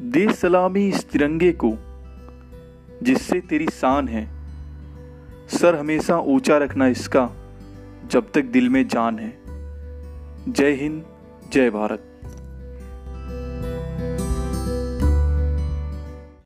दे सलामी इस तिरंगे को, जिससे तेरी शान है। सर हमेशा ऊँचा रखना इसका, जब तक दिल में जान है। जय हिंद, जय भारत।